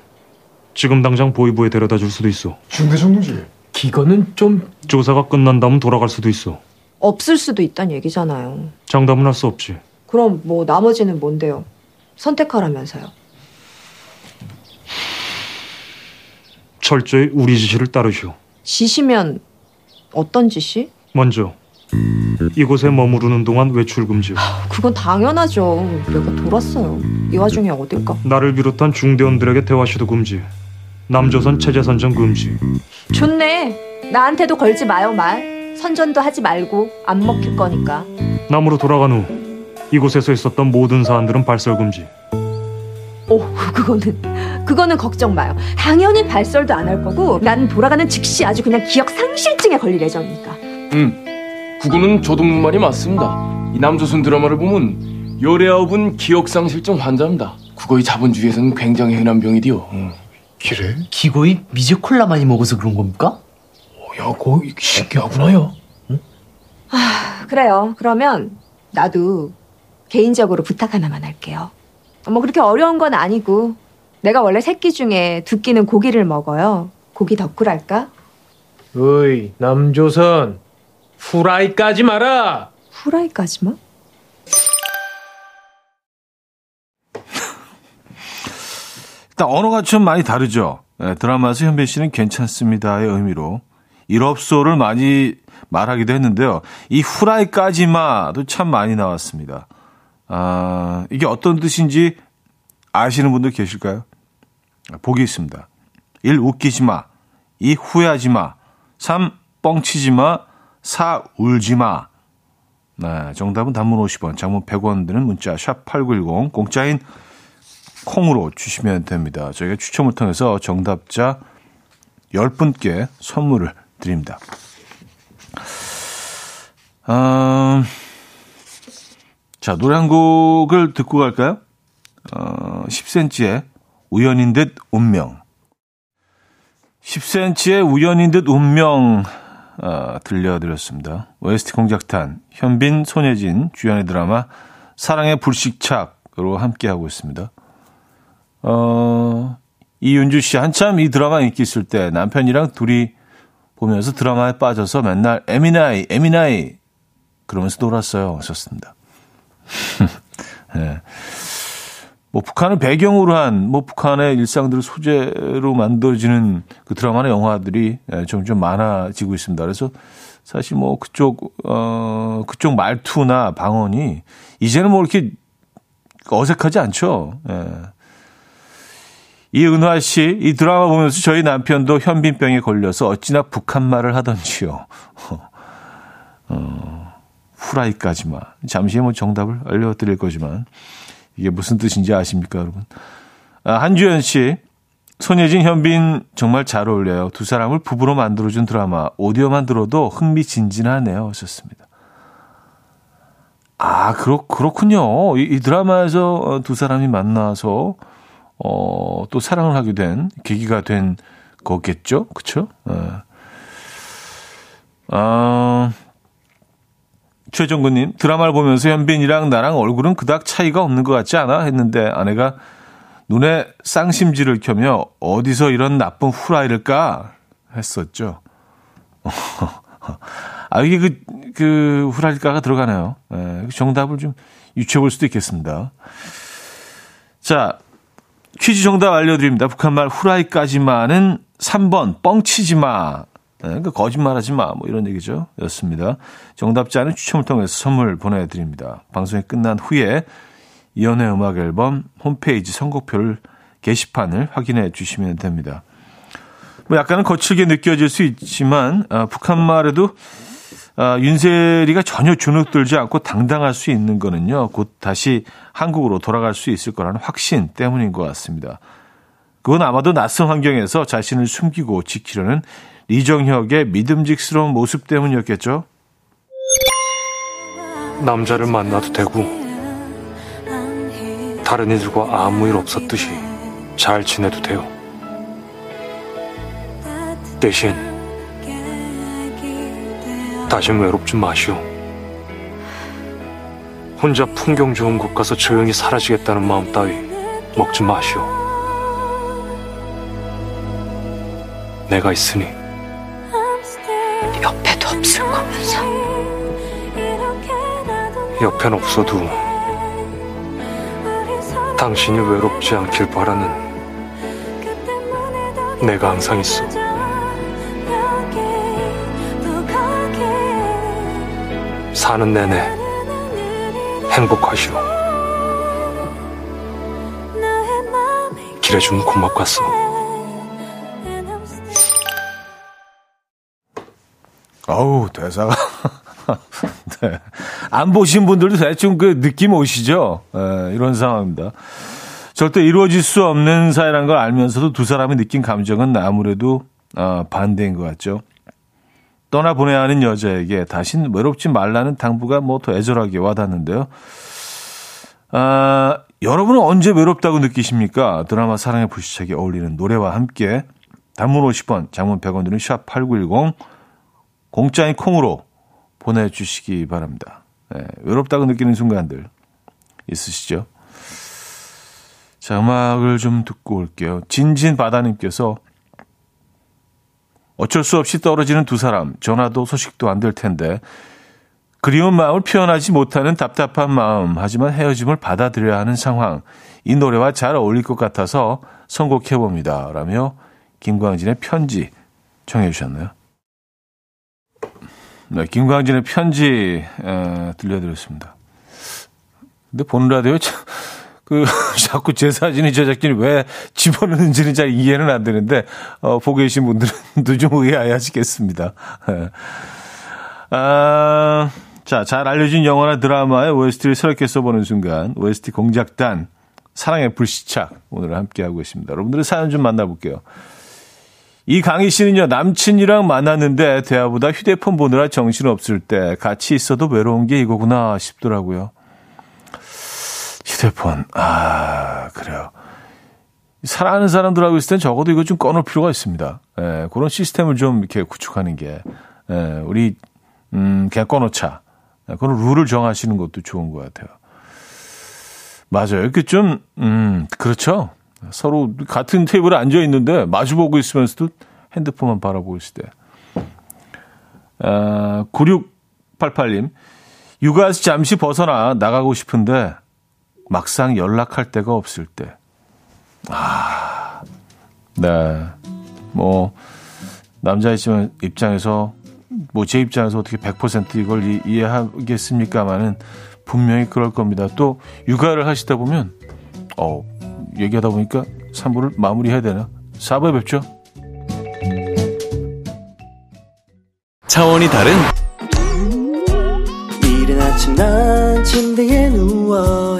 지금 당장 보이부에 데려다 줄 수도 있어. 중대정동지 기간은 좀 조사가 끝난다면 돌아갈 수도 있어. 없을 수도 있단 얘기잖아요. 장담은 할 수 없지. 그럼 뭐 나머지는 뭔데요? 선택하라면서요. 철저히 우리 지시를 따르시오. 지시면 어떤 지시? 먼저 이곳에 머무르는 동안 외출 금지. 그건 당연하죠. 내가 돌았어요. 이 와중에 어딜까? 나를 비롯한 중대원들에게 대화 시도 금지. 남조선 체제 선정 금지. 좋네. 나한테도 걸지 마요 말. 선전도 하지 말고 안 먹힐 거니까. 남으로 돌아간 후 이곳에서 있었던 모든 사안들은 발설 금지. 오, 그거는 그거는 걱정 마요. 당연히 발설도 안 할 거고 난 돌아가는 즉시 아주 그냥 기억 상실증에 걸릴 예정이니까. 음 그거는 저도 말이 맞습니다 이 남조선 드라마를 보면 열애아홉은 기억상실증 환자입니다 그거의 자본주의에서는 굉장히 흔한 병이디요 그래? 기고이 미제 콜라 많이 먹어서 그런 겁니까? 야 그거 신기하구나요 그래요. 그러면 나도 개인적으로 부탁 하나만 할게요. 뭐 그렇게 어려운 건 아니고 내가 원래 새끼 중에 두 끼는 고기를 먹어요. 고기 덕후랄까 어이 남조선 후라이 까지 마라 후라이까지만? 일단 언어가 좀 많이 다르죠. 예, 드라마에서 현빈 씨는 괜찮습니다의 의미로 일업소를 많이 말하기도 했는데요. 이 후라이까지마도 참 많이 나왔습니다. 아, 이게 어떤 뜻인지 아시는 분들 계실까요? 보기 있습니다. 1. 웃기지 마. 2. 후회하지 마. 3. 뻥치지 마. 4. 울지 마. 네, 정답은 단문 50원, 장문 100원 드는 문자 샵 8910 공짜인 콩으로 주시면 됩니다. 저희가 추첨을 통해서 정답자 10분께 선물을 드립니다. 음, 자, 노래 한 곡을 듣고 갈까요? 어, 10cm의 우연인 듯 운명. 10cm의 우연인 듯 운명 어, 들려드렸습니다. OST 공작탄, 현빈, 손예진 주연의 드라마 사랑의 불식착으로 함께하고 있습니다. 어, 이윤주 씨 한참 이 드라마 인기 있을 때 남편이랑 둘이 보면서 드라마에 빠져서 맨날 에미나이, 에미나이 그러면서 놀았어요. 하셨습니다. 네. 뭐 북한을 배경으로 한 뭐 북한의 일상들을 소재로 만들어지는 그 드라마나 영화들이 예, 점점 많아지고 있습니다. 그래서 사실 뭐 그쪽 어 그쪽 말투나 방언이 이제는 뭐 이렇게 어색하지 않죠. 예. 이은화 씨, 이 드라마 보면서 저희 남편도 현빈병에 걸려서 어찌나 북한 말을 하던지요. 어, 후라이까지만. 잠시 뭐 정답을 알려드릴 거지만. 이게 무슨 뜻인지 아십니까, 여러분? 아, 한주연 씨, 손예진, 현빈 정말 잘 어울려요. 두 사람을 부부로 만들어준 드라마. 오디오만 들어도 흥미진진하네요. 하셨습니다. 아, 그렇, 그렇군요. 이, 이 드라마에서 어, 두 사람이 만나서, 어, 또 사랑을 하게 된 계기가 된 거겠죠? 그쵸? 어. 아, 최정근님, 드라마를 보면서 현빈이랑 나랑 얼굴은 그닥 차이가 없는 것 같지 않아? 했는데 아내가 눈에 쌍심지를 켜며 어디서 이런 나쁜 후라이를 까? 했었죠. 아, 이게 그, 그 후라이까가 들어가네요. 예, 정답을 좀 유추해 볼 수도 있겠습니다. 자, 퀴즈 정답 알려드립니다. 북한말 후라이까지만은 3번, 뻥치지 마. 네, 그 거짓말하지 마. 뭐 이런 얘기죠. 였습니다. 정답자는 추첨을 통해서 선물 보내드립니다. 방송이 끝난 후에 이연의 음악 앨범 홈페이지 선곡표를 게시판을 확인해 주시면 됩니다. 뭐 약간은 거칠게 느껴질 수 있지만 아, 북한말에도 아, 윤세리가 전혀 주눅들지 않고 당당할 수 있는 거는요. 곧 다시 한국으로 돌아갈 수 있을 거라는 확신 때문인 것 같습니다. 그건 아마도 낯선 환경에서 자신을 숨기고 지키려는 이정혁의 믿음직스러운 모습 때문이었겠죠. 남자를 만나도 되고 다른 이들과 아무 일 없었듯이 잘 지내도 돼요. 대신 다신 외롭지 마시오. 혼자 풍경 좋은 곳 가서 조용히 사라지겠다는 마음 따위 먹지 마시오. 내가 있으니 옆에도 없을 거면서. 옆엔 없어도 당신이 외롭지 않길 바라는 내가 항상 있어. 사는 내내 행복하시오. 길해준 고맙겠어. 어우, 대사가. 네. 안 보신 분들도 대충 그 느낌 오시죠? 예, 이런 상황입니다. 절대 이루어질 수 없는 사이라는 걸 알면서도 두 사람이 느낀 감정은 아무래도 어, 반대인 것 같죠. 떠나보내야 하는 여자에게 다신 외롭지 말라는 당부가 뭐 더 애절하게 와닿는데요. 아, 여러분은 언제 외롭다고 느끼십니까? 드라마 사랑의 불시착에 어울리는 노래와 함께 단문 50원, 장문 100원 드는 샵8910 공짜인 콩으로 보내주시기 바랍니다. 네, 외롭다고 느끼는 순간들 있으시죠? 자, 음악을 좀 듣고 올게요. 진진 바다님께서 어쩔 수 없이 떨어지는 두 사람, 전화도 소식도 안 될 텐데, 그리운 마음을 표현하지 못하는 답답한 마음, 하지만 헤어짐을 받아들여야 하는 상황, 이 노래와 잘 어울릴 것 같아서 선곡해 봅니다. 라며 김광진의 편지 청해 주셨나요? 네, 김광진의 편지 에, 들려드렸습니다. 근데 보는 라디오 참, 그 자꾸 제 사진이 제작진이 왜 집어넣는지는 잘 이해는 안 되는데 어, 보고 계신 분들은 좀 의아해하시겠습니다. 예. 아, 자, 잘 알려진 영화나 드라마의 OST를 새롭게 써보는 순간 OST 공작단 사랑의 불시착 오늘 함께 하고 있습니다. 여러분들의 사연 좀 만나볼게요. 이 강희 씨는요, 남친이랑 만났는데 대화보다 휴대폰 보느라 정신없을 때 같이 있어도 외로운 게 이거구나 싶더라고요. 휴대폰. 아, 그래요. 사랑하는 사람들하고 있을 땐 적어도 이거 좀 꺼놓을 필요가 있습니다. 예, 그런 시스템을 좀 이렇게 구축하는 게, 예, 우리, 음, 그냥 꺼놓자. 예, 그런 룰을 정하시는 것도 좋은 것 같아요. 맞아요. 이렇게 좀, 음, 그렇죠. 서로 같은 테이블에 앉아 있는데 마주보고 있으면서도 핸드폰만 바라보고 있을 때. 아, 9688님. 육아에서 잠시 벗어나 나가고 싶은데 막상 연락할 데가 없을 때. 아, 네. 뭐, 남자 입장에서, 뭐, 제 입장에서 어떻게 100% 이걸 이, 이해하겠습니까만은 분명히 그럴 겁니다. 또, 육아를 하시다 보면, 어, 얘기하다 보니까 3부를 마무리해야 되나? 4부에 뵙죠. 차원이 다른 이른 아침 난 침대에 누워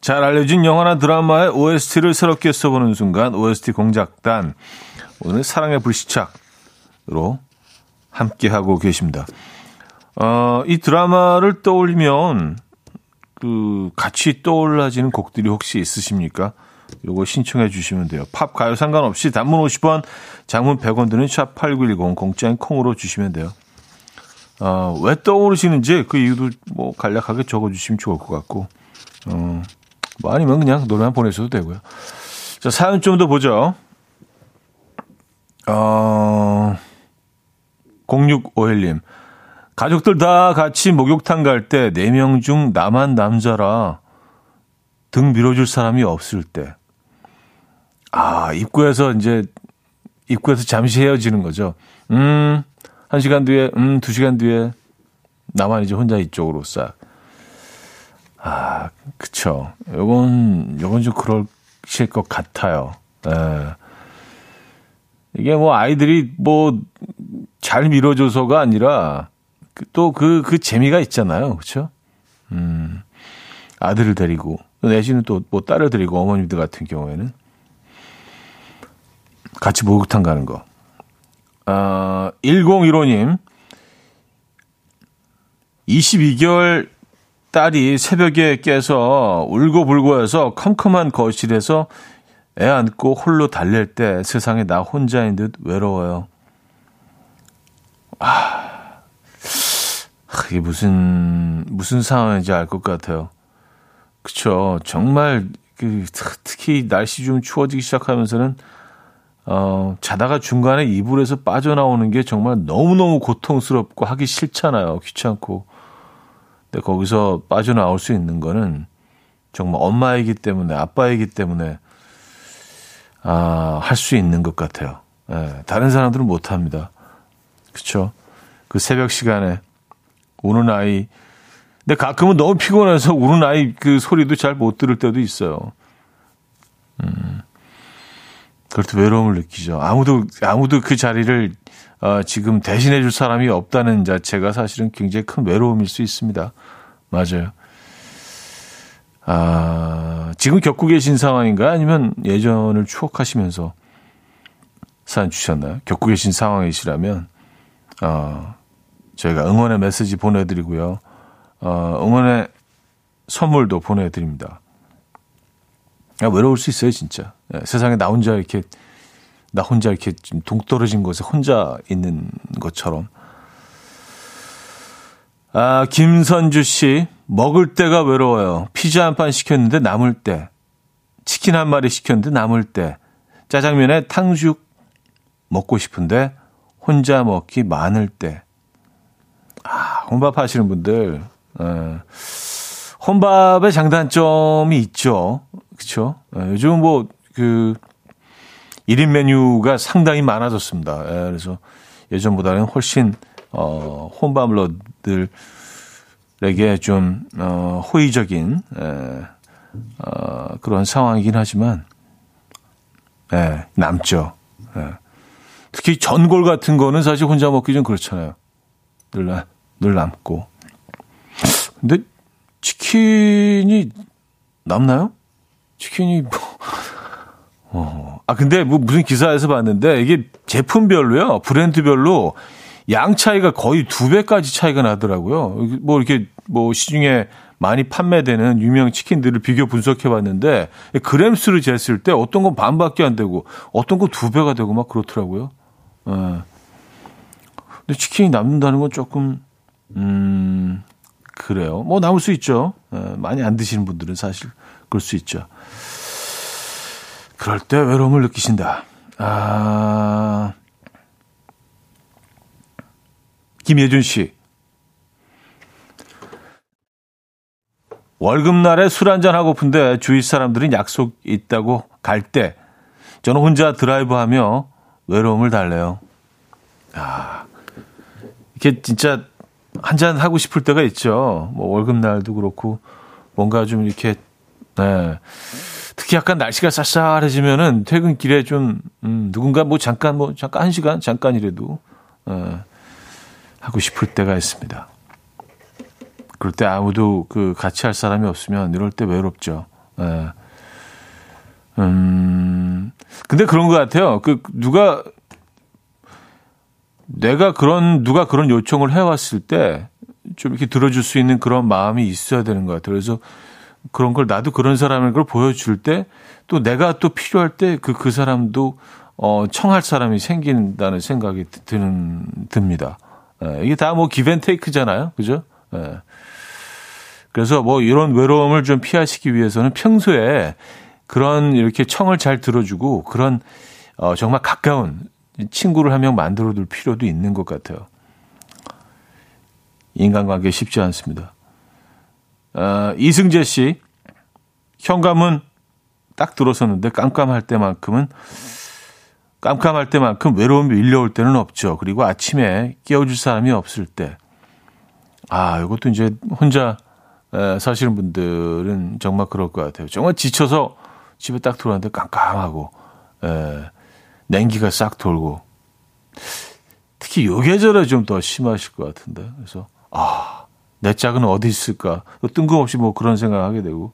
잘 알려진 영화나 드라마의 OST를 새롭게 써보는 순간 OST 공작단 오늘 사랑의 불시착으로 함께하고 계십니다. 어, 이 드라마를 떠올리면 그 같이 떠올라지는 곡들이 혹시 있으십니까? 요거 신청해 주시면 돼요. 팝, 가요 상관없이 단문 50원, 장문 100원 드는 샵 8910 공짜인 콩으로 주시면 돼요. 어, 왜 떠오르시는지 그 이유도 뭐 간략하게 적어 주시면 좋을 것 같고, 어, 뭐 아니면 그냥 노래만 보내셔도 되고요. 자, 사연 좀 더 보죠. 어, 0651님. 가족들 다 같이 목욕탕 갈때 4명 중 나만 남자라 등 밀어줄 사람이 없을 때. 아, 입구에서 이제, 입구에서 잠시 헤어지는 거죠. 음, 한 시간 뒤에, 음, 두 시간 뒤에 나만 이제 혼자 이쪽으로 싹. 아, 그쵸. 요건, 요건 좀 그러실 것 같아요. 예. 이게 뭐 아이들이 뭐 잘 밀어줘서가 아니라 또 그, 그 재미가 있잖아요. 그쵸? 음, 아들을 데리고, 내지는 또 뭐 딸을 데리고 어머님들 같은 경우에는 같이 목욕탕 가는 거. 어, 1015님. 22개월 딸이 새벽에 깨서 울고불고 해서 컴컴한 거실에서 애 안고 홀로 달랠 때 세상에 나 혼자인 듯 외로워요. 아, 이게 무슨, 무슨 상황인지 알 것 같아요. 그쵸. 정말, 그, 특히 날씨 좀 추워지기 시작하면서는, 어, 자다가 중간에 이불에서 빠져나오는 게 정말 너무너무 고통스럽고 하기 싫잖아요. 귀찮고. 근데 거기서 빠져나올 수 있는 거는 정말 엄마이기 때문에, 아빠이기 때문에, 아, 할 수 있는 것 같아요. 예, 다른 사람들은 못 합니다. 그쵸? 그 새벽 시간에 우는 아이. 근데 가끔은 너무 피곤해서 우는 아이 그 소리도 잘 못 들을 때도 있어요. 음. 그럴 때 외로움을 느끼죠. 아무도, 아무도 그 자리를 어, 지금 대신해 줄 사람이 없다는 자체가 사실은 굉장히 큰 외로움일 수 있습니다. 맞아요. 아, 지금 겪고 계신 상황인가요? 아니면 예전을 추억하시면서 사연 주셨나요? 겪고 계신 상황이시라면, 어, 저희가 응원의 메시지 보내드리고요. 어, 응원의 선물도 보내드립니다. 야, 외로울 수 있어요, 진짜. 예, 세상에 나 혼자 이렇게, 나 혼자 이렇게 좀 동떨어진 곳에 혼자 있는 것처럼. 아, 김선주 씨, 먹을 때가 외로워요. 피자 한 판 시켰는데 남을 때. 치킨 한 마리 시켰는데 남을 때. 짜장면에 탕수육 먹고 싶은데 혼자 먹기 많을 때. 아, 혼밥 하시는 분들. 에, 혼밥의 장단점이 있죠. 그쵸? 에, 요즘 뭐, 그, 1인 메뉴가 상당히 많아졌습니다. 에, 그래서 예전보다는 훨씬, 어, 혼밥러들, 에게 좀 어, 호의적인 에, 어, 그런 상황이긴 하지만 에, 남죠. 에. 특히 전골 같은 거는 사실 혼자 먹기 좀 그렇잖아요. 늘, 늘 남고. 근데 치킨이 남나요? 치킨이 뭐, 어. 아 근데 뭐 무슨 기사에서 봤는데 이게 제품별로요, 브랜드별로 양 차이가 거의 두 배까지 차이가 나더라고요. 뭐 이렇게 뭐 시중에 많이 판매되는 유명 치킨들을 비교 분석해 봤는데 그램 수를 쟀을 때 어떤 건 반밖에 안 되고 어떤 건 두 배가 되고 막 그렇더라고요. 예. 근데 치킨이 남는다는 건 조금 음 그래요. 뭐 남을 수 있죠. 예, 많이 안 드시는 분들은 사실 그럴 수 있죠. 그럴 때 외로움을 느끼신다. 아 김예준 씨. 월급날에 술 한잔 하고픈데 주위 사람들은 약속 있다고 갈 때 저는 혼자 드라이브 하며 외로움을 달래요. 아, 이게 진짜 한잔 하고 싶을 때가 있죠. 뭐 월급날도 그렇고 뭔가 좀 이렇게, 네. 특히 약간 날씨가 쌀쌀해지면은 퇴근길에 좀, 음, 누군가 뭐 잠깐 뭐 잠깐 한 시간 잠깐이라도, 네. 하고 싶을 때가 있습니다. 그럴 때 아무도 그 같이 할 사람이 없으면 이럴 때 외롭죠. 예. 음, 근데 그런 것 같아요. 그 누가 내가 그런 누가 그런 요청을 해왔을 때 좀 이렇게 들어줄 수 있는 그런 마음이 있어야 되는 것 같아요. 그래서 그런 걸 나도 그런 사람을 걸 보여줄 때 또 내가 또 필요할 때 그그 그 사람도 어 청할 사람이 생긴다는 생각이 드는 듭니다. 예, 이게 다 뭐 기벤테이크잖아요. 그죠? 예. 그래서 뭐 이런 외로움을 좀 피하시기 위해서는 평소에 그런 이렇게 청을 잘 들어주고 그런 어, 정말 가까운 친구를 한 명 만들어 둘 필요도 있는 것 같아요. 인간관계 쉽지 않습니다. 어, 이승재 씨, 현감은 딱 들어섰는데 깜깜할 때만큼은 깜깜할 때만큼 외로움이 밀려올 때는 없죠. 그리고 아침에 깨워줄 사람이 없을 때. 아, 이것도 이제 혼자 에, 사시는 분들은 정말 그럴 것 같아요. 정말 지쳐서 집에 딱 들어왔는데 깜깜하고, 에, 냉기가 싹 돌고. 특히 요 계절에 좀 더 심하실 것 같은데. 그래서, 아, 내 짝은 어디 있을까? 뜬금없이 뭐 그런 생각 하게 되고.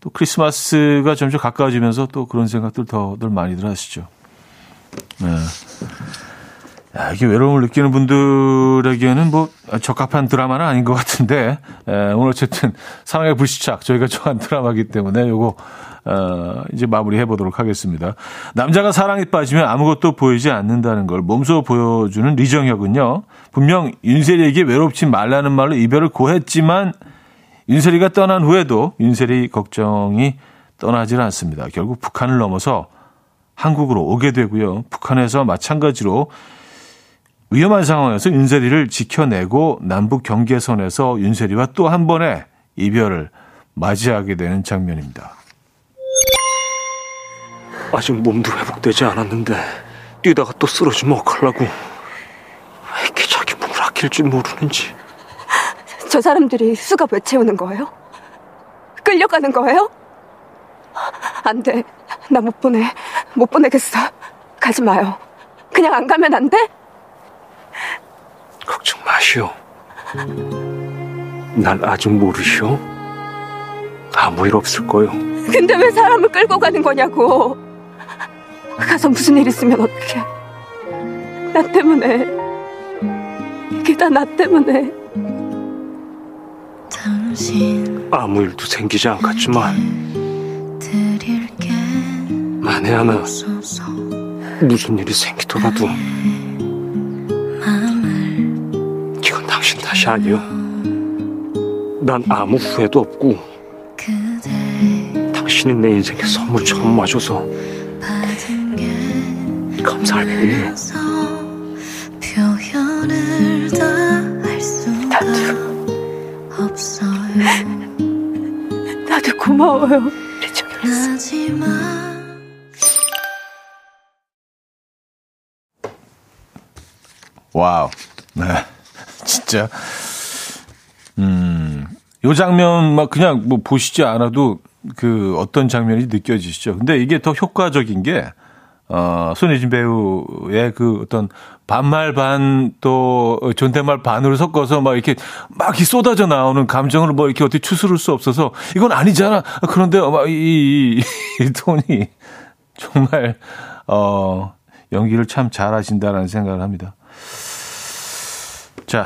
또 크리스마스가 점점 가까워지면서 또 그런 생각들 더들 많이들 하시죠. 네. 야, 이게 외로움을 느끼는 분들에게는 뭐 적합한 드라마는 아닌 것 같은데 에, 오늘 어쨌든 사랑의 불시착 저희가 좋아하는 드라마기 때문에 요거 어, 이제 마무리해 보도록 하겠습니다. 남자가 사랑에 빠지면 아무것도 보이지 않는다는 걸 몸소 보여주는 리정혁은요. 분명 윤세리에게 외롭지 말라는 말로 이별을 고했지만 윤세리가 떠난 후에도 윤세리 걱정이 떠나질 않습니다. 결국 북한을 넘어서 한국으로 오게 되고요. 북한에서 마찬가지로 위험한 상황에서 윤세리를 지켜내고 남북 경계선에서 윤세리와 또 한 번의 이별을 맞이하게 되는 장면입니다. 아직 몸도 회복되지 않았는데 뛰다가 또 쓰러지면 어떡하려고 왜 이렇게 자기 몸을 아낄 줄 모르는지 저 사람들이 수갑 왜 채우는 거예요? 끌려가는 거예요? 안 돼. 나 못 보내. 못 보내겠어. 가지 마요. 그냥 안 가면 안 돼? 걱정 마시오 난 아직 모르시오 아무 일 없을 거요 근데 왜 사람을 끌고 가는 거냐고. 가서 무슨 일 있으면 어떡해. 나 때문에. 이게 다 나 때문에. 아무 일도 생기지 않겠지만 만에 하나 무슨 일이 생기더라도 탓이 아니오 난 아무 후회도 없고 당신이 내 인생에 선물 처음 와줘서 감사할 뿐이에요 없어요. 나도 고마워요. wow. 네. 진짜. 음, 요 장면 막 그냥 뭐 보시지 않아도 그 어떤 장면이 느껴지시죠. 근데 이게 더 효과적인 게, 어, 손예진 배우의 그 어떤 반말 반 또 존댓말 반으로 섞어서 막 이렇게 막 이렇게 쏟아져 나오는 감정을 뭐 이렇게 어떻게 추스를 수 없어서 이건 아니잖아. 그런데 막 이, 이, 이 톤이 정말, 어, 연기를 참 잘하신다라는 생각을 합니다. 자,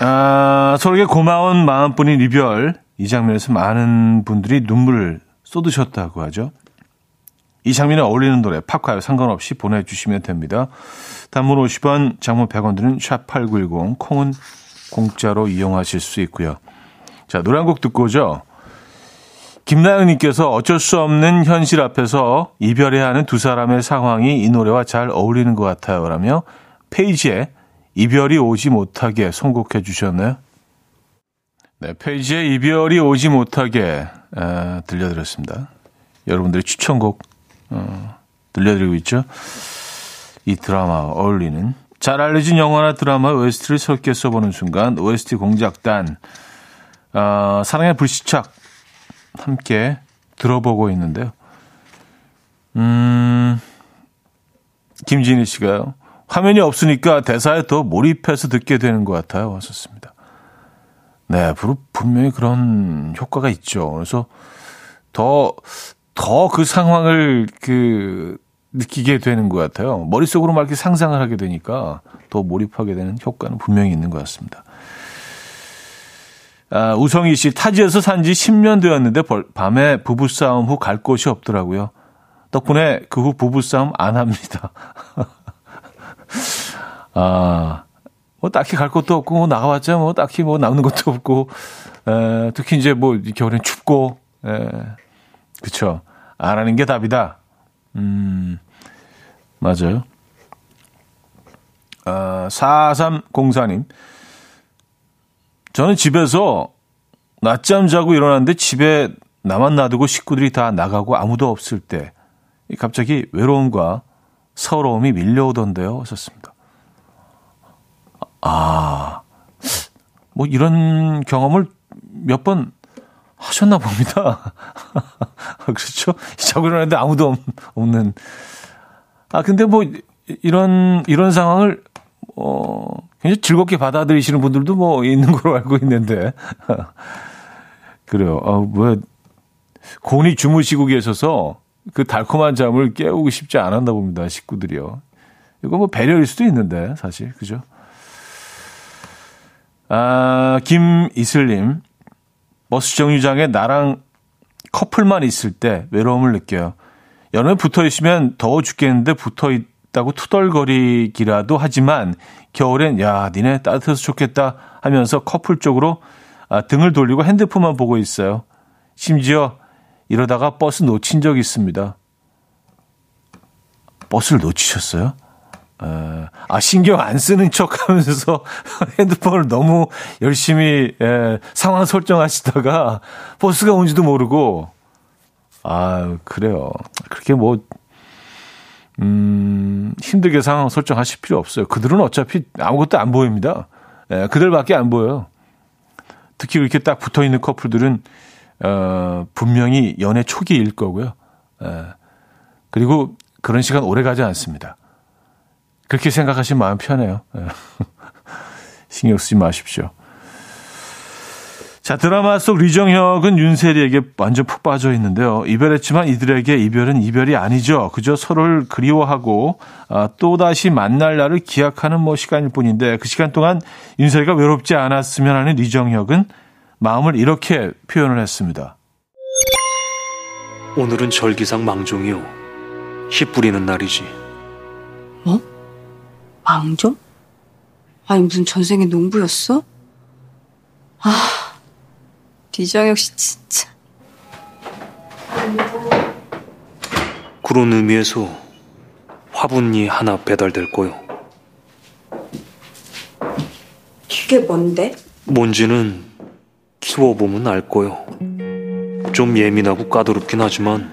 아, 서로에게 고마운 마음뿐인 이별. 이 장면에서 많은 분들이 눈물을 쏟으셨다고 하죠. 이 장면에 어울리는 노래, 팝과요 상관없이 보내주시면 됩니다. 단문 50원, 장문 100원 드는 샵8910, 콩은 공짜로 이용하실 수 있고요. 자, 노래 한 곡 듣고 오죠. 김나영님께서 어쩔 수 없는 현실 앞에서 이별해야 하는 두 사람의 상황이 이 노래와 잘 어울리는 것 같아요. 라며 페이지에 이별이 오지 못하게 선곡해 주셨네요. 네, 페이지에 이별이 오지 못하게 에, 들려드렸습니다. 여러분들의 추천곡 어, 들려드리고 있죠. 이 드라마 어울리는 잘 알려진 영화나 드라마 OST를 새롭게 써보는 순간 OST 공작단 어, 사랑의 불시착 함께 들어보고 있는데요. 음, 김진희 씨가요. 화면이 없으니까 대사에 더 몰입해서 듣게 되는 것 같아요. 왔었습니다. 네, 분명히 그런 효과가 있죠. 그래서 더, 더 그 상황을 그, 느끼게 되는 것 같아요. 머릿속으로 막 이렇게 상상을 하게 되니까 더 몰입하게 되는 효과는 분명히 있는 것 같습니다. 아, 우성희 씨, 타지에서 산 지 10년 되었는데 벌, 밤에 부부싸움 후 갈 곳이 없더라고요. 덕분에 그 후 부부싸움 안 합니다. 아, 뭐 딱히 갈 것도 없고, 뭐 나가봤자 뭐 딱히 뭐 남는 것도 없고, 에, 특히 이제 뭐 겨울엔 춥고, 에, 그쵸. 안 하는 게 답이다. 음, 맞아요. 아, 4304님. 저는 집에서 낮잠 자고 일어났는데 집에 나만 놔두고 식구들이 다 나가고 아무도 없을 때 갑자기 외로움과 서러움이 밀려오던데요. 하셨습니다. 아, 뭐 이런 경험을 몇 번 하셨나 봅니다. 그렇죠? 자고 일어났는데 아무도 없는. 아, 근데 뭐 이런, 이런 상황을, 어, 굉장히 즐겁게 받아들이시는 분들도 뭐 있는 걸로 알고 있는데. 그래요. 어, 왜, 곤히 주무시고 계셔서 그 달콤한 잠을 깨우고 싶지 않았나 봅니다. 식구들이요. 이거 뭐 배려일 수도 있는데 사실 그죠? 아 김이슬님 버스 정류장에 나랑 커플만 있을 때 외로움을 느껴요. 여름에 붙어 있으면 더워 죽겠는데 붙어 있다고 투덜거리기라도 하지만 겨울엔 야 니네 따뜻해서 좋겠다 하면서 커플 쪽으로 아, 등을 돌리고 핸드폰만 보고 있어요. 심지어 이러다가 버스 놓친 적 있습니다. 버스를 놓치셨어요? 아, 신경 안 쓰는 척 하면서 핸드폰을 너무 열심히 에, 상황 설정하시다가 버스가 온지도 모르고 아, 그래요. 그렇게 뭐 음, 힘들게 상황 설정하실 필요 없어요. 그들은 어차피 아무것도 안 보입니다. 에, 그들밖에 안 보여요. 특히 이렇게 딱 붙어 있는 커플들은 어, 분명히 연애 초기일 거고요. 에, 그리고 그런 시간 오래 가지 않습니다. 그렇게 생각하시면 마음 편해요. 예. 신경 쓰지 마십시오. 자, 드라마 속 리정혁은 윤세리에게 완전 푹 빠져 있는데요. 이별했지만 이들에게 이별은 이별이 아니죠. 그저 서로를 그리워하고 아, 또다시 만날 날을 기약하는 뭐 시간일 뿐인데 그 시간 동안 윤세리가 외롭지 않았으면 하는 리정혁은 마음을 이렇게 표현을 했습니다. 오늘은 절기상 망종이요. 씨 뿌리는 날이지. 뭐? 망종? 아니 무슨 전생에 농부였어? 아, 리정혁 씨 진짜. 그런 의미에서 화분이 하나 배달될 거요. 이게 뭔데? 뭔지는 키워보면 알 거요. 좀 예민하고 까다롭긴 하지만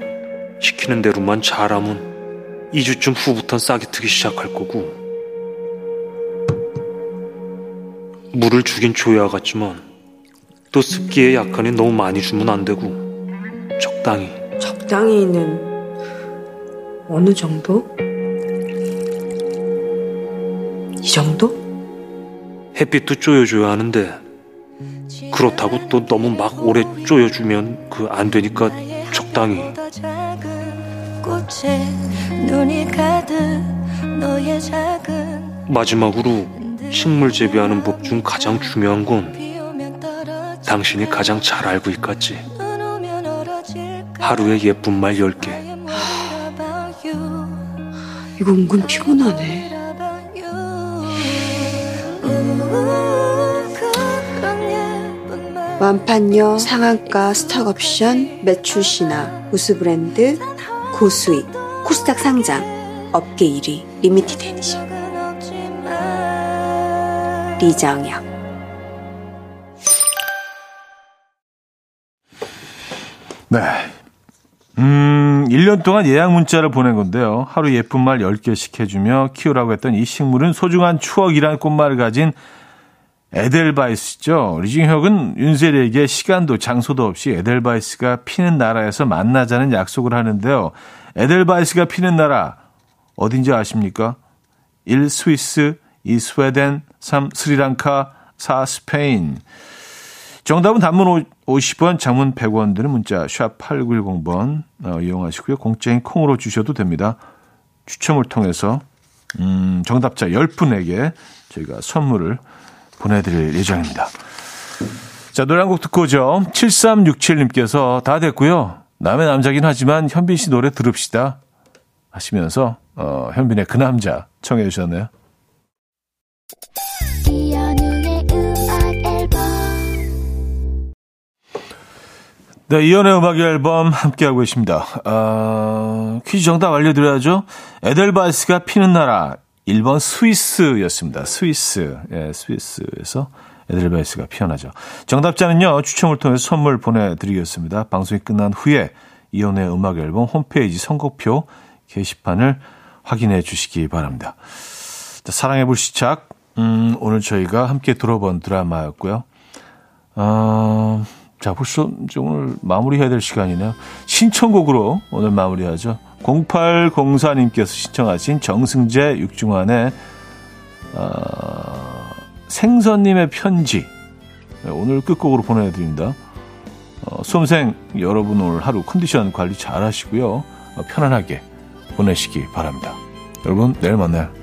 시키는 대로만 잘하면 2주쯤 후부턴 싹이 트기 시작할 거고 물을 주긴 줘야 겠지만 또 습기에 약하니 너무 많이 주면 안 되고 적당히 적당히는 어느 정도? 이 정도? 햇빛도 쪼여줘야 하는데 그렇다고 또 너무 막 오래 쪼여주면 그 안 되니까 적당히 마지막으로 식물 재배하는 법 중 가장 중요한 건 당신이 가장 잘 알고 있겠지. 하루에 예쁜 말 10개. 이거 은근 피곤하네. 완판녀 상한가 스톡옵션 매출 신화 우수 브랜드 고수익 코스닥 상장 업계 1위 리미티드 에디션 리정혁 네. 음, 1년 동안 예약 문자를 보낸 건데요. 하루 예쁜 말 10개씩 해주며 키우라고 했던 이 식물은 소중한 추억이란 꽃말을 가진 에델바이스죠. 리정혁은 윤세리에게 시간도 장소도 없이 에델바이스가 피는 나라에서 만나자는 약속을 하는데요. 에델바이스가 피는 나라 어딘지 아십니까? 1. 스위스, 2. 스웨덴, 3. 스리랑카, 4. 스페인. 정답은 단문 50원, 장문 100원 드는 문자 샵 8910번 어, 이용하시고요. 공짜인 콩으로 주셔도 됩니다. 추첨을 통해서 음, 정답자 10분에게 저희가 선물을 보내드릴 예정입니다. 자, 노래 한 곡 듣고 오죠. 7367님께서 다 됐고요. 남의 남자긴 하지만 현빈 씨 노래 들읍시다. 하시면서 어, 현빈의 그 남자 청해 주셨네요. 네, 이연의 음악 앨범 함께하고 계십니다. 어, 퀴즈 정답 알려드려야죠. 에델바이스가 피는 나라 1번 스위스였습니다. 스위스. 예, 스위스에서 에델바이스가 피어나죠. 정답자는요, 추첨을 통해서 선물 보내드리겠습니다. 방송이 끝난 후에 이연의 음악 앨범 홈페이지 선곡표 게시판을 확인해 주시기 바랍니다. 자, 사랑의 불시착. 음, 오늘 저희가 함께 들어본 드라마였고요. 어, 자, 벌써 오늘 마무리해야 될 시간이네요. 신청곡으로 오늘 마무리하죠. 0804님께서 신청하신 정승재 육중환의 어, 생선님의 편지 네, 오늘 끝곡으로 보내드립니다. 어, 수험생 여러분 오늘 하루 컨디션 관리 잘 하시고요. 편안하게 보내시기 바랍니다. 여러분, 내일 만나요.